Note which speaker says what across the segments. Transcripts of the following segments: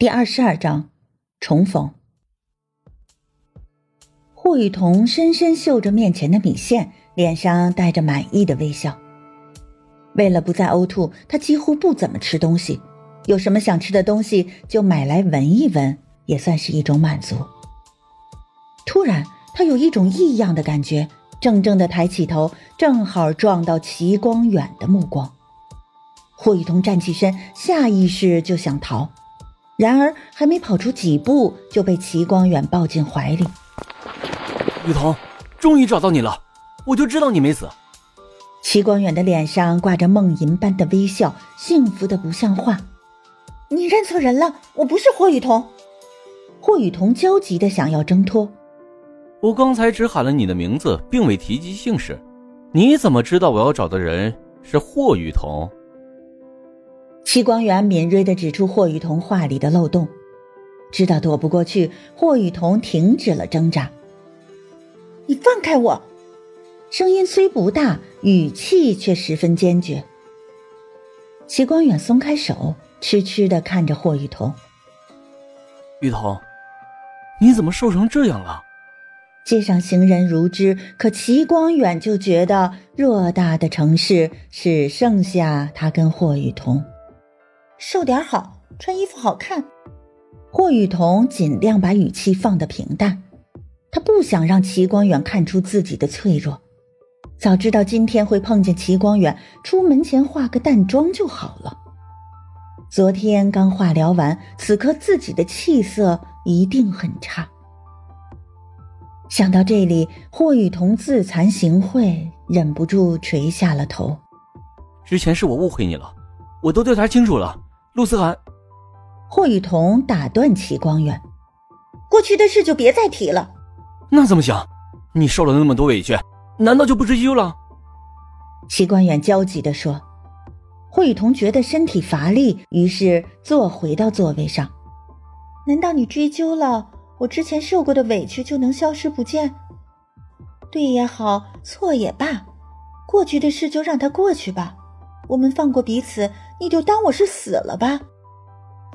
Speaker 1: 第二十二章重逢。霍雨桐深深嗅着面前的米线，脸上带着满意的微笑。为了不再呕吐，他几乎不怎么吃东西，有什么想吃的东西就买来闻一闻，也算是一种满足。突然，他有一种异样的感觉，怔怔的抬起头，正好撞到齐光远的目光。霍雨桐站起身，下意识就想逃。然而，还没跑出几步，就被齐光远抱进怀里。
Speaker 2: 雨桐，终于找到你了，我就知道你没死。
Speaker 1: 齐光远的脸上挂着梦吟般的微笑，幸福的不像话。你认错人了，我不是霍雨桐。霍雨桐焦急的想要挣脱。
Speaker 2: 我刚才只喊了你的名字，并未提及姓氏，你怎么知道我要找的人是霍雨桐？
Speaker 1: 齐光远敏锐的指出霍雨桐话里的漏洞，知道躲不过去，霍雨桐停止了挣扎。你放开我！声音虽不大，语气却十分坚决。齐光远松开手，痴痴的看着霍雨桐。
Speaker 2: 雨桐，你怎么瘦成这样了？
Speaker 1: 街上行人如织，可齐光远就觉得偌大的城市只剩下他跟霍雨桐。瘦点好，穿衣服好看。霍雨桐尽量把语气放得平淡，他不想让齐光远看出自己的脆弱。早知道今天会碰见齐光远，出门前化个淡妆就好了。昨天刚化疗完，此刻自己的气色一定很差。想到这里，霍雨桐自惭形秽，忍不住垂下了头。
Speaker 2: 之前是我误会你了，我都调查清楚了。陆思涵，
Speaker 1: 霍雨桐打断齐光远：“过去的事就别再提了。”
Speaker 2: 那怎么行？你受了那么多委屈，难道就不追究了？
Speaker 1: 齐光远焦急地说。霍雨桐觉得身体乏力，于是坐回到座位上。难道你追究了我之前受过的委屈就能消失不见？对也好，错也罢，过去的事就让它过去吧。我们放过彼此，你就当我是死了吧。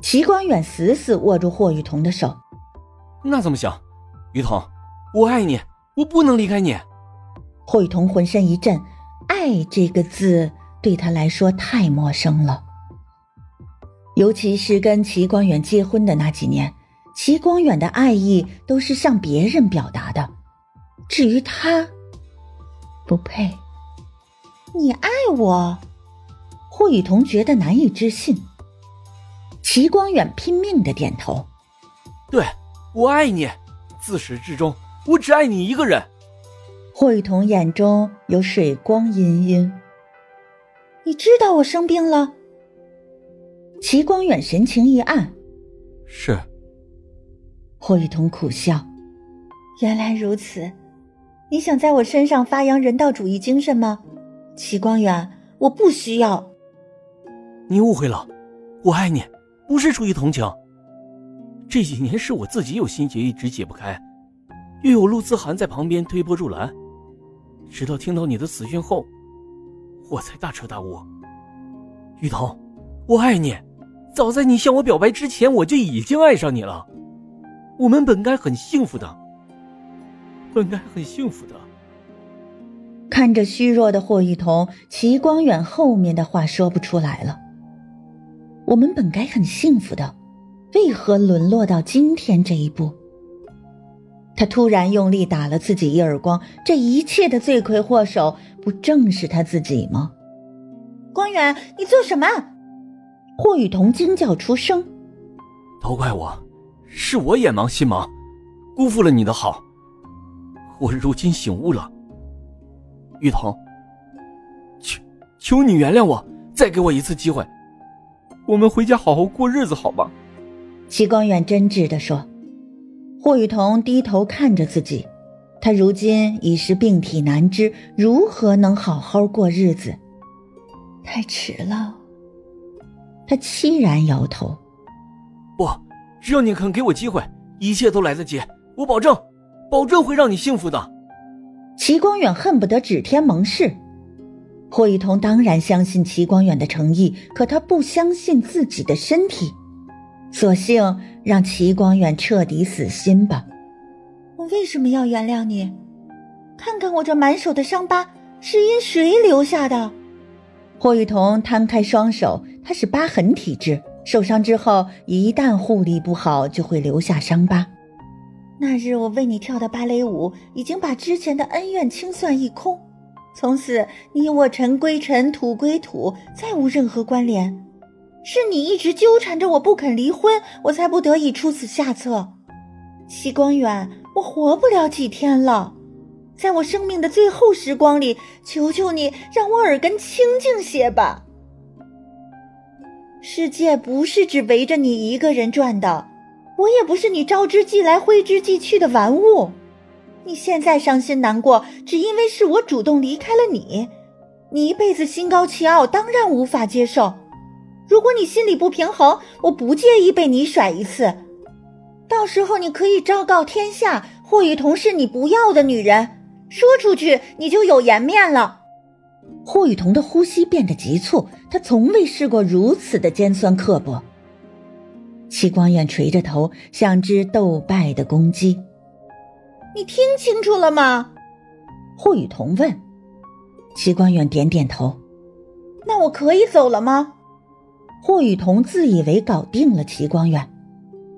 Speaker 1: 齐光远死死握住霍雨桐的手，
Speaker 2: 那怎么行？雨桐，我爱你，我不能离开你。
Speaker 1: 霍雨桐浑身一震，爱这个字对他来说太陌生了。尤其是跟齐光远结婚的那几年，齐光远的爱意都是向别人表达的，至于他，不配。你爱我？霍雨桐觉得难以置信，齐光远拼命的点头：“
Speaker 2: 对，我爱你，自始至终，我只爱你一个人。”
Speaker 1: 霍雨桐眼中有水光氤氲。你知道我生病了？齐光远神情一暗：“
Speaker 2: 是。”
Speaker 1: 霍雨桐苦笑：“原来如此，你想在我身上发扬人道主义精神吗？”齐光远，我不需要。
Speaker 2: 你误会了，我爱你，不是出于同情。这几年是我自己有心结一直解不开，又有陆思涵在旁边推波助澜，直到听到你的死讯后，我才大彻大悟。雨桐，我爱你，早在你向我表白之前，我就已经爱上你了。我们本该很幸福的，本该很幸福的。
Speaker 1: 看着虚弱的霍雨桐，齐光远后面的话说不出来了。我们本该很幸福的，为何沦落到今天这一步？他突然用力打了自己一耳光，这一切的罪魁祸首不正是他自己吗？光远，你做什么？霍雨桐惊叫出声：“
Speaker 2: 都怪我，是我眼盲心盲，辜负了你的好。我如今醒悟了，雨桐，求求你原谅我，再给我一次机会。”我们回家好好过日子，好吗？
Speaker 1: 齐光远真挚的说。霍雨桐低头看着自己，他如今已是病体难支，如何能好好过日子？太迟了。他凄然摇头。
Speaker 2: 不，只要你肯给我机会，一切都来得及。我保证，保证会让你幸福的。
Speaker 1: 齐光远恨不得指天盟誓。霍雨桐当然相信齐光远的诚意，可他不相信自己的身体。
Speaker 3: 索性让齐光远彻底死心吧。
Speaker 1: 我为什么要原谅你？看看我这满手的伤疤，是因谁留下的？
Speaker 3: 霍雨桐摊开双手，他是疤痕体质，受伤之后一旦护理不好，就会留下伤疤。
Speaker 1: 那日我为你跳的芭蕾舞，已经把之前的恩怨清算一空，从此你我尘归尘，土归土，再无任何关联。是你一直纠缠着我不肯离婚，我才不得已出此下策。齐光远，我活不了几天了，在我生命的最后时光里，求求你让我耳根清净些吧。世界不是只围着你一个人转的。我也不是你招之即来挥之即去的玩物，你现在伤心难过，只因为是我主动离开了你。你一辈子心高气傲，当然无法接受。如果你心里不平衡，我不介意被你甩一次，到时候你可以昭告天下，霍雨桐是你不要的女人，说出去你就有颜面了。
Speaker 3: 霍雨桐的呼吸变得急促，他从未试过如此的尖酸刻薄。齐光远垂着头，像只斗败的公鸡。
Speaker 1: 你听清楚了吗？
Speaker 3: 霍雨桐问。齐光远点点头。
Speaker 1: 那我可以走了吗？
Speaker 3: 霍雨桐自以为搞定了齐光远。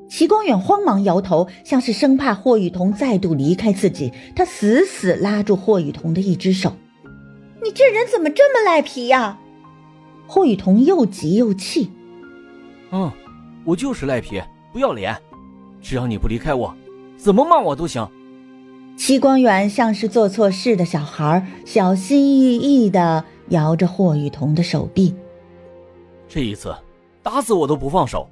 Speaker 3: 齐光远慌忙摇头，像是生怕霍雨桐再度离开自己。他死死拉住霍雨桐的一只手。
Speaker 1: 你这人怎么这么赖皮呀？
Speaker 3: 霍雨桐又急又气。
Speaker 2: 嗯。我就是赖皮，不要脸，只要你不离开我，怎么骂我都行。
Speaker 3: 戚光远像是做错事的小孩，小心翼翼的摇着霍雨桐的手臂。
Speaker 2: 这一次，打死我都不放手。